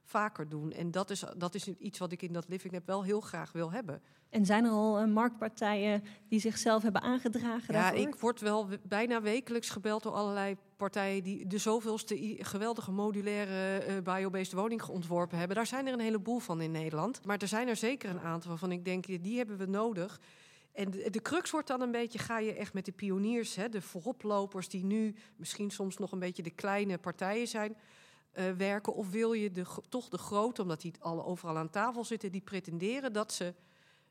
vaker doen. En dat is, dat is iets wat ik in dat Living Lab wel heel graag wil hebben. En zijn er al uh, marktpartijen die zichzelf hebben aangedragen Ja, daarvoor? ik word wel bijna wekelijks gebeld door allerlei partijen... die de zoveelste geweldige modulaire uh, biobased woning ontworpen hebben. Daar zijn er een heleboel van in Nederland. Maar er zijn er zeker een aantal waarvan ik denk, die hebben we nodig... En de, de, crux wordt dan een beetje, ga je echt met de pioniers, hè, de vooroplopers... die nu misschien soms nog een beetje de kleine partijen zijn... Uh, werken? Of wil je toch de grote, omdat die alle overal aan tafel zitten, die pretenderen dat ze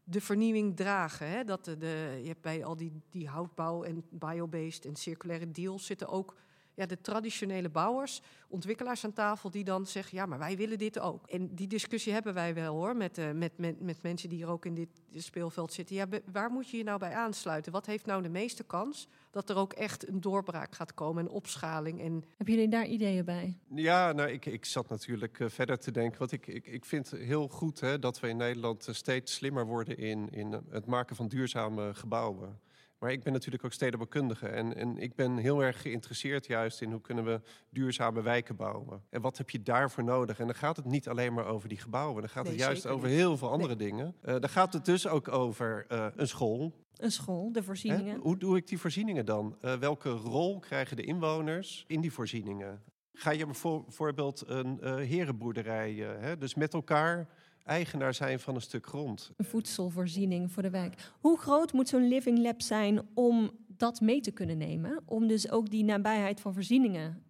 de vernieuwing dragen. Hè? Dat de, je hebt bij al die, die houtbouw en biobased en circulaire deals zitten ook ja, de traditionele bouwers, ontwikkelaars aan tafel die dan zeggen: ja, maar wij willen dit ook. En die discussie hebben wij wel hoor, met, uh, met, met, met mensen die hier ook in dit speelveld zitten. Ja, waar moet je je nou bij aansluiten? Wat heeft nou de meeste kans dat er ook echt een doorbraak gaat komen en opschaling? En... Hebben jullie daar ideeën bij? Ja, nou, ik, ik zat natuurlijk uh, verder te denken. Want ik, ik, ik vind heel goed hè, dat we in Nederland steeds slimmer worden in, in het maken van duurzame gebouwen. Maar ik ben natuurlijk ook stedenbouwkundige. En, en ik ben heel erg geïnteresseerd juist in hoe kunnen we duurzame wijken bouwen. En wat heb je daarvoor nodig? En dan gaat het niet alleen maar over die gebouwen. Dan gaat nee, het juist over heel veel andere nee. dingen. Uh, dan gaat het dus ook over uh, een school. Een school, de voorzieningen. Hè? Hoe doe ik die voorzieningen dan? Uh, welke rol krijgen de inwoners in die voorzieningen? Ga je bijvoorbeeld een herenboerderij, hè? dus met elkaar eigenaar zijn van een stuk grond. Een voedselvoorziening voor de wijk. Hoe groot moet zo'n living lab zijn om dat mee te kunnen nemen? Om dus ook die nabijheid van voorzieningen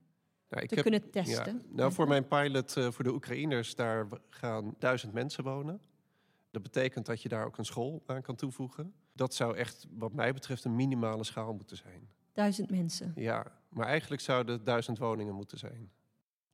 nou, te heb, kunnen testen? Ja, nou, voor mijn pilot uh, voor de Oekraïners, daar gaan duizend mensen wonen. Dat betekent dat je daar ook een school aan kan toevoegen. Dat zou echt, wat mij betreft, een minimale schaal moeten zijn. Duizend mensen? Ja, maar eigenlijk zouden het duizend woningen moeten zijn.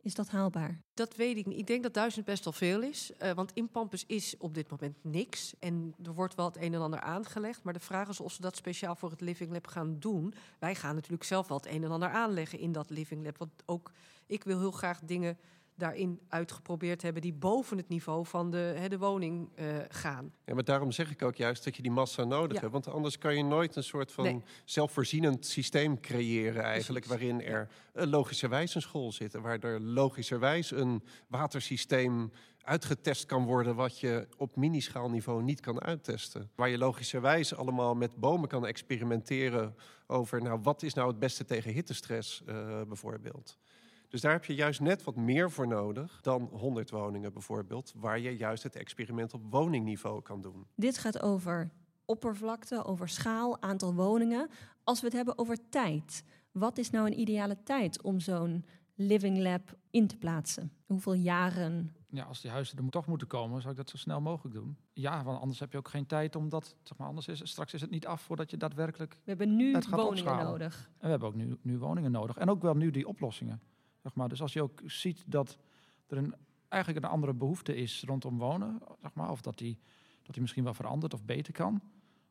Is dat haalbaar? Dat weet ik niet. Ik denk dat duizend best wel veel is. Uh, want in Pampus is op dit moment niks. En er wordt wel het een en ander aangelegd. Maar de vraag is of ze dat speciaal voor het Living Lab gaan doen. Wij gaan natuurlijk zelf wel het een en ander aanleggen in dat Living Lab. Want ook ik wil heel graag dingen daarin uitgeprobeerd hebben die boven het niveau van de, hè, de woning eh, gaan. Ja, maar daarom zeg ik ook juist dat je die massa nodig Ja. hebt. Want anders kan je nooit een soort van Nee. zelfvoorzienend systeem creëren eigenlijk... Precies. waarin er eh, logischerwijs een school zit. En waar er logischerwijs een watersysteem uitgetest kan worden... wat je op minischaalniveau niet kan uittesten. Waar je logischerwijs allemaal met bomen kan experimenteren... over nou, wat is nou het beste tegen hittestress eh, bijvoorbeeld. Dus daar heb je juist net wat meer voor nodig dan 100 woningen bijvoorbeeld... waar je juist het experiment op woningniveau kan doen. Dit gaat over oppervlakte, over schaal, aantal woningen. Als we het hebben over tijd, wat is nou een ideale tijd om zo'n living lab in te plaatsen? Hoeveel jaren? Ja, als die huizen er toch moeten komen, zou ik dat zo snel mogelijk doen. Ja, want anders heb je ook geen tijd om dat, zeg maar, anders is straks is het niet af voordat je daadwerkelijk... We hebben nu Het gaat woningen opschalen. nodig. En we hebben ook nu, nu woningen nodig. En ook wel nu die oplossingen, zeg maar. Dus als je ook ziet dat er een, eigenlijk een andere behoefte is rondom wonen, zeg maar, of dat die, dat die misschien wel verandert of beter kan,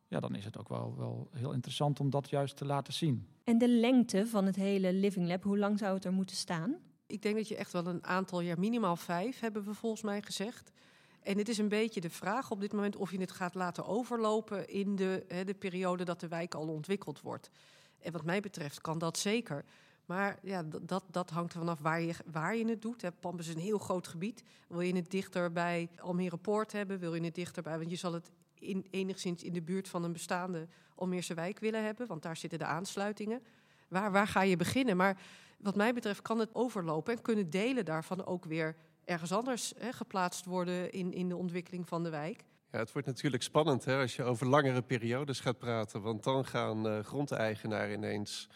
ja, dan is het ook wel, wel heel interessant om dat juist te laten zien. En de lengte van het hele living lab, hoe lang zou het er moeten staan? Ik denk dat je echt wel een aantal jaar, minimaal vijf, hebben we volgens mij gezegd. En het is een beetje de vraag op dit moment of je het gaat laten overlopen in de, hè, de periode dat de wijk al ontwikkeld wordt. En wat mij betreft kan dat zeker. Maar ja, dat, dat hangt er vanaf waar je, waar je het doet. Hè. Pampus is een heel groot gebied. Wil je het dichter bij Almere Poort hebben? Wil je het dichterbij? Want je zal het in, enigszins in de buurt van een bestaande Almeerse wijk willen hebben. Want daar zitten de aansluitingen. Waar, waar ga je beginnen? Maar wat mij betreft kan het overlopen en kunnen delen daarvan ook weer ergens anders hè, geplaatst worden in, in de ontwikkeling van de wijk. Ja, het wordt natuurlijk spannend hè, als je over langere periodes gaat praten. Want dan gaan eh grondeigenaren ineens,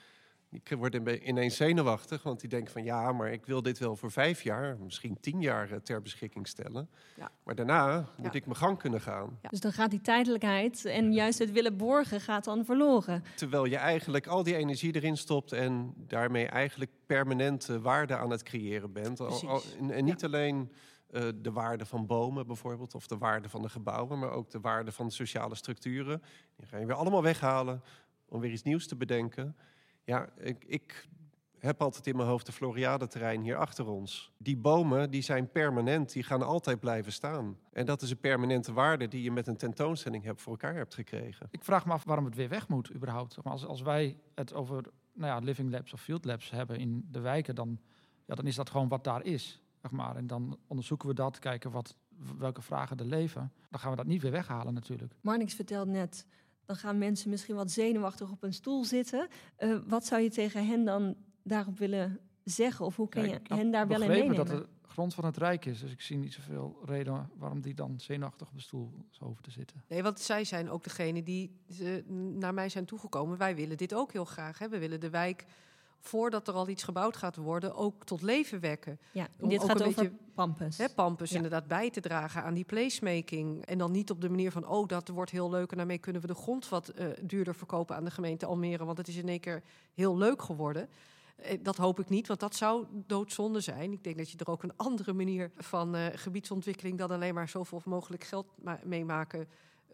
een be- ineens zenuwachtig. Want die denken van ja, maar ik wil dit wel voor vijf jaar, misschien tien jaar eh, ter beschikking stellen. Ja. Maar daarna moet Ja. ik mijn gang kunnen gaan. Dus dan gaat die tijdelijkheid en juist het willen borgen gaat dan verloren. Terwijl je eigenlijk al die energie erin stopt en daarmee eigenlijk permanente waarde aan het creëren bent. Precies. en, niet alleen eh, de waarde van bomen bijvoorbeeld, of de waarde van de gebouwen, maar ook de waarde van de sociale structuren. Die ga je weer allemaal weghalen om weer iets nieuws te bedenken. Ja, ik, ik heb altijd in mijn hoofd de Floriade-terrein hier achter ons. Die bomen die zijn permanent, die gaan altijd blijven staan. En dat is een permanente waarde die je met een tentoonstelling hebt voor elkaar hebt gekregen. Ik vraag me af waarom het weer weg moet überhaupt. Als, als wij het over nou ja, living labs of field labs hebben in de wijken, dan, ja, dan is dat gewoon wat daar is. Zeg maar. En dan onderzoeken we dat, kijken wat, welke vragen er leven. Dan gaan we dat niet weer weghalen natuurlijk. Marnix vertelt net, dan gaan mensen misschien wat zenuwachtig op een stoel zitten. Eh, wat zou je tegen hen dan daarop willen zeggen? Of hoe kun Ja, je hen daar wel in meenemen? dat de grond van het Rijk is. Dus ik zie niet zoveel reden waarom die dan zenuwachtig op de stoel zou hoeven te zitten. Nee, want zij zijn ook degene die ze, naar mij zijn toegekomen. Wij willen dit ook heel graag. Hè. We willen de wijk, voordat er al iets gebouwd gaat worden, ook tot leven wekken. Ja, Om dit ook gaat een over beetje- Pampus. Hè, Pampus Ja. inderdaad bij te dragen aan die placemaking. En dan niet op de manier van, oh, dat wordt heel leuk... en daarmee kunnen we de grond wat eh, duurder verkopen aan de gemeente Almere... want het is in één keer heel leuk geworden. Eh, Dat hoop ik niet, want dat zou doodzonde zijn. Ik denk dat je er ook een andere manier van eh, gebiedsontwikkeling... dan alleen maar zoveel mogelijk geld ma- meemaken,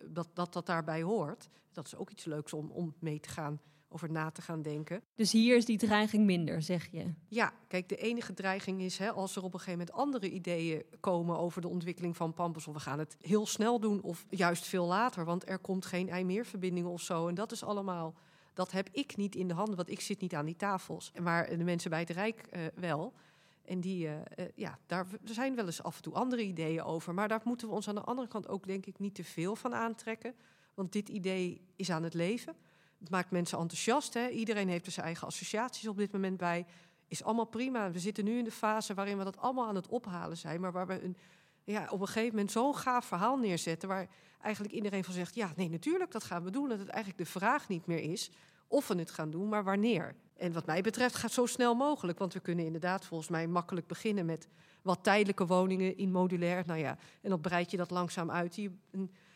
dat, dat dat daarbij hoort. Dat is ook iets leuks om, om mee te gaan, over na te gaan denken. Dus hier is die dreiging minder, zeg je. Ja, kijk, de enige dreiging is hè, als er op een gegeven moment andere ideeën komen over de ontwikkeling van Pampus. Of we gaan het heel snel doen of juist veel later, want er komt geen IJmeerverbinding of zo. En dat is allemaal, dat heb ik niet in de handen, want ik zit niet aan die tafels. Maar de mensen bij het Rijk eh, wel. En die, eh, eh, ja, daar er zijn wel eens af en toe andere ideeën over. Maar daar moeten we ons aan de andere kant ook, denk ik, niet te veel van aantrekken. Want dit idee is aan het leven. Het maakt mensen enthousiast. Hè? Iedereen heeft er zijn eigen associaties op dit moment bij. Is allemaal prima. We zitten nu in de fase waarin we dat allemaal aan het ophalen zijn. Maar waar we een, ja, op een gegeven moment zo'n gaaf verhaal neerzetten. Waar eigenlijk iedereen van zegt: ja, nee, natuurlijk, dat gaan we doen. Dat het eigenlijk de vraag niet meer is of we het gaan doen, maar wanneer. En wat mij betreft gaat zo snel mogelijk. Want we kunnen inderdaad volgens mij makkelijk beginnen met wat tijdelijke woningen in modulair. Nou ja, en dan breid je dat langzaam uit.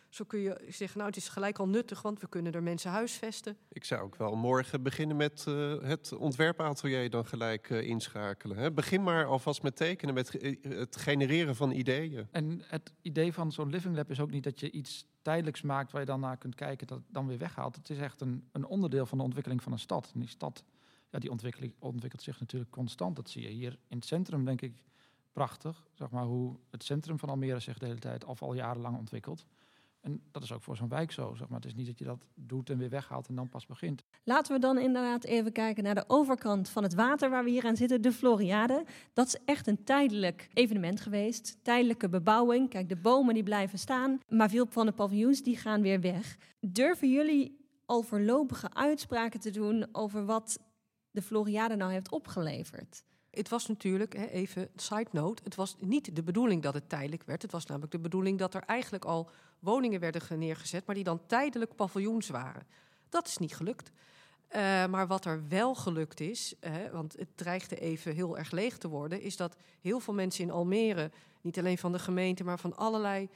Zo kun je zeggen, nou, het is gelijk al nuttig, want we kunnen er mensen huisvesten. Ik zou ook wel morgen beginnen met eh, het ontwerpatelier dan gelijk eh, inschakelen. Hè. Begin maar alvast met tekenen, met eh, het genereren van ideeën. En het idee van zo'n living lab is ook niet dat je iets tijdelijks maakt waar je dan naar kunt kijken dat het dan weer weghaalt. Het is echt een, een onderdeel van de ontwikkeling van een stad. En die stad, ja, die ontwikkeling ontwikkelt zich natuurlijk constant. Dat zie je hier in het centrum, denk ik, prachtig, zeg maar, hoe het centrum van Almere zich de hele tijd of al jarenlang ontwikkelt. En dat is ook voor zo'n wijk zo. Zeg maar. Het is niet dat je dat doet en weer weghaalt en dan pas begint. Laten we dan inderdaad even kijken naar de overkant van het water waar we hier aan zitten, de Floriade. Dat is echt een tijdelijk evenement geweest. Tijdelijke bebouwing. Kijk, de bomen die blijven staan, maar veel van de paviljoens die gaan weer weg. Durven jullie al voorlopige uitspraken te doen over wat de Floriade nou heeft opgeleverd? Het was natuurlijk, hè, even side note, het was niet de bedoeling dat het tijdelijk werd. Het was namelijk de bedoeling dat er eigenlijk al woningen werden neergezet, maar die dan tijdelijk paviljoens waren. Dat is niet gelukt. Uh, maar wat er wel gelukt is, hè, want het dreigde even heel erg leeg te worden, is dat heel veel mensen in Almere, niet alleen van de gemeente, maar van allerlei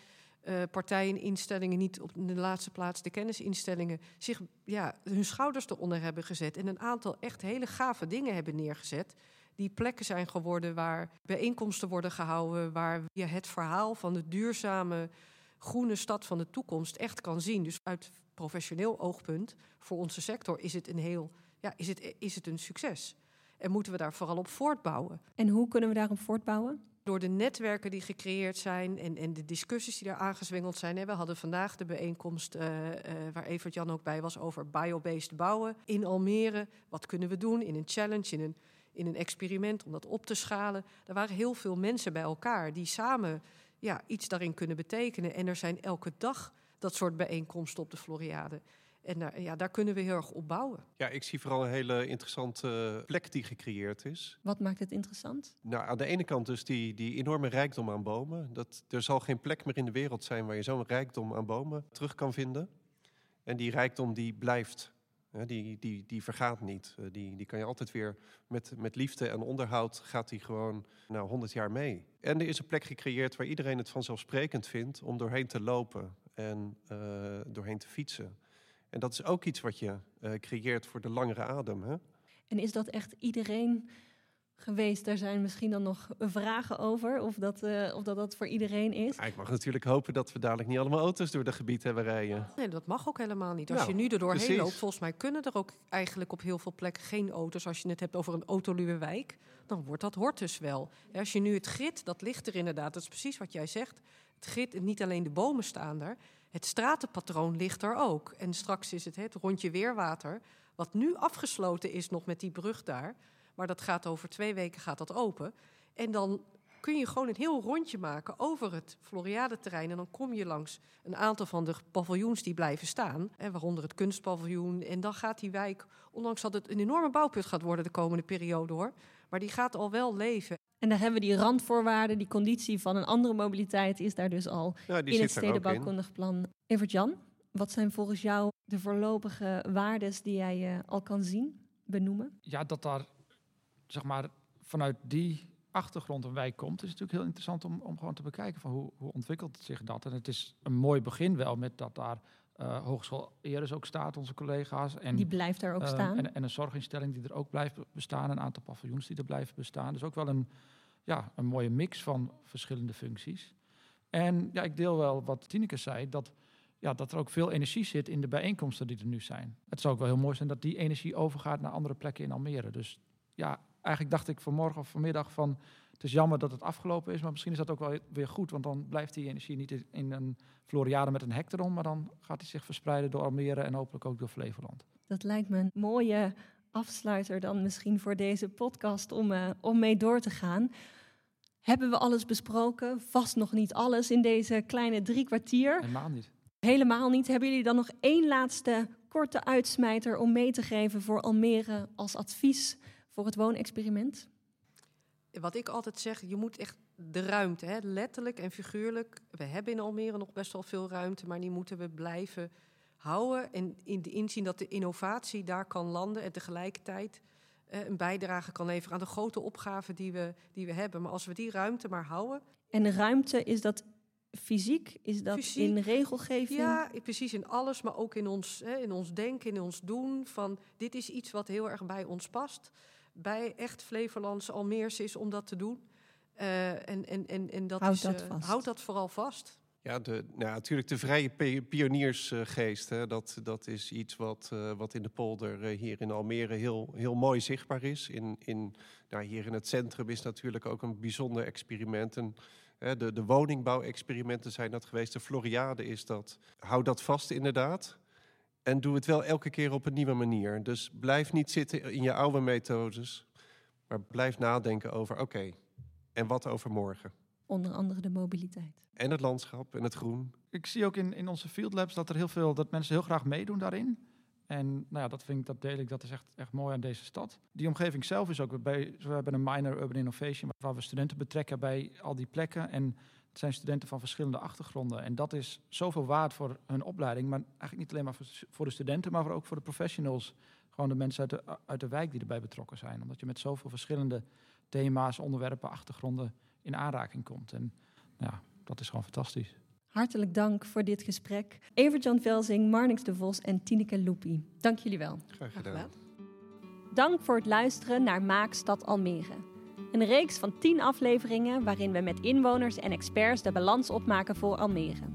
uh, partijen, instellingen, niet op de laatste plaats de kennisinstellingen, zich ja, hun schouders eronder hebben gezet en een aantal echt hele gave dingen hebben neergezet die plekken zijn geworden waar bijeenkomsten worden gehouden, waar je het verhaal van de duurzame groene stad van de toekomst echt kan zien. Dus uit professioneel oogpunt voor onze sector is het een heel, ja, is het, is het een succes. En moeten we daar vooral op voortbouwen. En hoe kunnen we daarop voortbouwen? Door de netwerken die gecreëerd zijn en, en de discussies die daar aangezwengeld zijn. We hadden vandaag de bijeenkomst uh, uh, waar Evert Jan ook bij was over biobased bouwen in Almere. Wat kunnen we doen in een challenge, in een in een experiment om dat op te schalen. Er waren heel veel mensen bij elkaar die samen ja, iets daarin kunnen betekenen. En er zijn elke dag dat soort bijeenkomsten op de Floriade. En daar, ja, daar kunnen we heel erg op bouwen. Ja, ik zie vooral een hele interessante plek die gecreëerd is. Wat maakt het interessant? Nou, aan de ene kant dus die, die enorme rijkdom aan bomen. Dat, er zal geen plek meer in de wereld zijn waar je zo'n rijkdom aan bomen terug kan vinden. En die rijkdom die blijft die, die, die vergaat niet. Eh, die, die kan je altijd weer met, met liefde en onderhoud gaat die gewoon nou, 100 jaar mee. En er is een plek gecreëerd waar iedereen het vanzelfsprekend vindt om doorheen te lopen en uh, doorheen te fietsen. En dat is ook iets wat je uh, creëert voor de langere adem. Hè? En is dat echt iedereen geweest. Daar zijn misschien dan nog vragen over, of dat, uh, of dat, dat voor iedereen is. Ja, ik mag natuurlijk hopen dat we dadelijk niet allemaal auto's door het gebied hebben rijden. Nee, dat mag ook helemaal niet. Als nou, je nu er doorheen precies. loopt, volgens mij kunnen er ook eigenlijk op heel veel plekken geen auto's. Als je het hebt over een autoluwe wijk, dan wordt dat hoort dus wel. Als je nu het grid, dat ligt er inderdaad, dat is precies wat jij zegt. Het grid, niet alleen de bomen staan er, het stratenpatroon ligt er ook. En straks is het het rondje weerwater, wat nu afgesloten is nog met die brug daar maar dat gaat over twee weken gaat dat open. En dan kun je gewoon een heel rondje maken over het Floriade-terrein. En dan kom je langs een aantal van de paviljoens die blijven staan. Hè, waaronder het kunstpaviljoen. En dan gaat die wijk, ondanks dat het een enorme bouwput gaat worden de komende periode hoor. Maar die gaat al wel leven. En daar hebben we die randvoorwaarden, die conditie van een andere mobiliteit is daar dus al in het stedenbouwkundig plan. Evert Jan, wat zijn volgens jou de voorlopige waardes die jij uh, al kan zien, benoemen? Ja, dat daar zeg maar, vanuit die achtergrond een wijk komt, is het natuurlijk heel interessant om, om gewoon te bekijken van hoe, hoe ontwikkelt zich dat. En het is een mooi begin wel met dat daar uh, Hogeschool Eres ook staat, onze collega's. En, die blijft daar ook uh, staan. En, en, een zorginstelling die er ook blijft bestaan, een aantal paviljoens die er blijven bestaan. Dus ook wel een, ja, een mooie mix van verschillende functies. En ja, ik deel wel wat Tineke zei, dat, ja, dat er ook veel energie zit in de bijeenkomsten die er nu zijn. Het zou ook wel heel mooi zijn dat die energie overgaat naar andere plekken in Almere. Dus ja, eigenlijk dacht ik vanmorgen of vanmiddag van... het is jammer dat het afgelopen is, maar misschien is dat ook wel weer goed... want dan blijft die energie niet in een Floriade met een hek erom... maar dan gaat hij zich verspreiden door Almere en hopelijk ook door Flevoland. Dat lijkt me een mooie afsluiter dan misschien voor deze podcast om, uh, om mee door te gaan. Hebben we alles besproken? Vast nog niet alles in deze kleine drie kwartier. Helemaal niet. Helemaal niet. Hebben jullie dan nog één laatste korte uitsmijter om mee te geven voor Almere als advies voor het woonexperiment? Wat ik altijd zeg, je moet echt de ruimte, hè, letterlijk en figuurlijk. We hebben in Almere nog best wel veel ruimte, maar die moeten we blijven houden. En in de inzien dat de innovatie daar kan landen en tegelijkertijd eh, een bijdrage kan leveren aan de grote opgaven die we, die we hebben. Maar als we die ruimte maar houden. En de ruimte is dat fysiek? Is dat fysiek, in regelgeving? Ja, precies in alles, maar ook in ons, hè, in ons denken, in ons doen. Van dit is iets wat heel erg bij ons past bij echt Flevolandse Almeers is om dat te doen. Uh, en, en, en, en dat houd is, dat uh, houd dat vooral vast. Ja, de, nou, natuurlijk de vrije pi- pioniersgeest. Hè, dat, dat is iets wat, eh, wat in de polder eh, hier in Almere heel, heel mooi zichtbaar is. In, in, nou, hier in het centrum is natuurlijk ook een bijzonder experiment. En, hè, de, de woningbouwexperimenten zijn dat geweest. De Floriade is dat. Hou dat vast inderdaad. En doe het wel elke keer op een nieuwe manier. Dus blijf niet zitten in je oude methodes. Maar blijf nadenken over, oké, en wat over morgen? Onder andere de mobiliteit. En het landschap en het groen. Ik zie ook in, in onze field labs dat er heel veel dat mensen heel graag meedoen daarin. En nou ja, dat vind ik, dat deel ik, dat is echt, echt mooi aan deze stad. Die omgeving zelf is ook bij, we hebben een minor urban innovation waar we studenten betrekken bij al die plekken. En het zijn studenten van verschillende achtergronden. En dat is zoveel waard voor hun opleiding. Maar eigenlijk niet alleen maar voor, de studenten, maar ook voor de professionals. Gewoon de mensen uit de, uit de wijk die erbij betrokken zijn. Omdat je met zoveel verschillende thema's, onderwerpen, achtergronden in aanraking komt. En ja, dat is gewoon fantastisch. Hartelijk dank voor dit gesprek. Evert-Jan Velzing, Marnix de Vos en Tineke Loepie. Dank jullie wel. Graag Graag gedaan. gedaan. Dank voor het luisteren naar Maak Stad Almere. Een reeks van 10 afleveringen waarin we met inwoners en experts de balans opmaken voor Almere.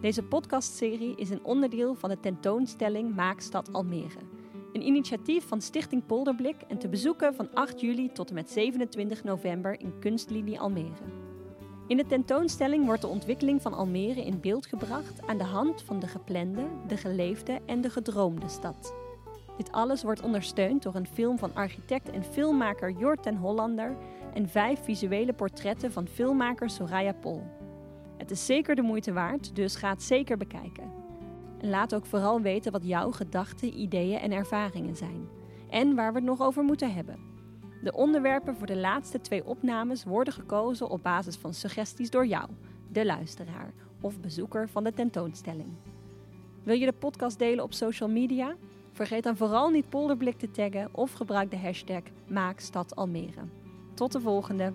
Deze podcastserie is een onderdeel van de tentoonstelling Maak Stad Almere. Een initiatief van Stichting Polderblik en te bezoeken van 8 juli tot en met 27 november in Kunstlinie Almere. In de tentoonstelling wordt de ontwikkeling van Almere in beeld gebracht aan de hand van de geplande, de geleefde en de gedroomde stad. Dit alles wordt ondersteund door een film van architect en filmmaker Jort ten Hollander en vijf visuele portretten van filmmaker Soraya Pol. Het is zeker de moeite waard, dus ga het zeker bekijken. En laat ook vooral weten wat jouw gedachten, ideeën en ervaringen zijn. En waar we het nog over moeten hebben. De onderwerpen voor de laatste twee opnames worden gekozen op basis van suggesties door jou, de luisteraar of bezoeker van de tentoonstelling. Wil je de podcast delen op social media? Vergeet dan vooral niet Polderblik te taggen of gebruik de hashtag MaakStadAlmere. Tot de volgende!